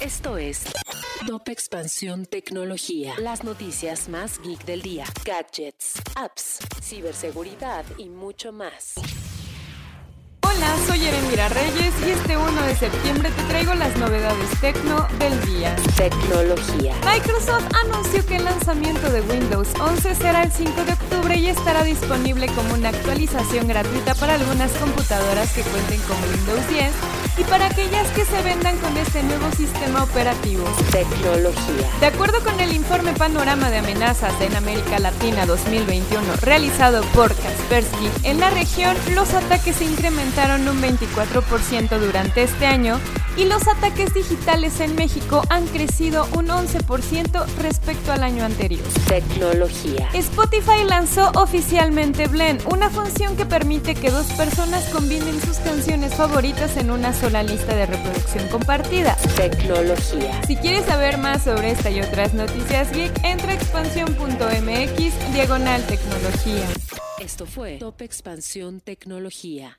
Esto es Top Expansión Tecnología. Las noticias más geek del día. Gadgets, apps, ciberseguridad y mucho más. Hola, soy Erendira Reyes y este 1 de septiembre te traigo las novedades tecno del día. Tecnología. Microsoft anunció que el lanzamiento de Windows 11 será el 5 de octubre y estará disponible como una actualización gratuita para algunas computadoras que cuenten con Windows 10 y para aquellas que se vendan con este nuevo sistema operativo. Tecnología. De acuerdo con el informe Panorama de Amenazas en América Latina 2021 realizado por Kaspersky, en la región los ataques se incrementaron un 24% durante este año y los ataques digitales en México han crecido un 11% respecto al año anterior. Tecnología. Spotify lanzó oficialmente Blend, una función que permite que dos personas combinen sus canciones favoritas en una sola lista de reproducción compartida. Tecnología. Si quieres saber más sobre esta y otras noticias geek, entra a expansión.mx diagonal tecnología. Esto fue Top Expansión Tecnología.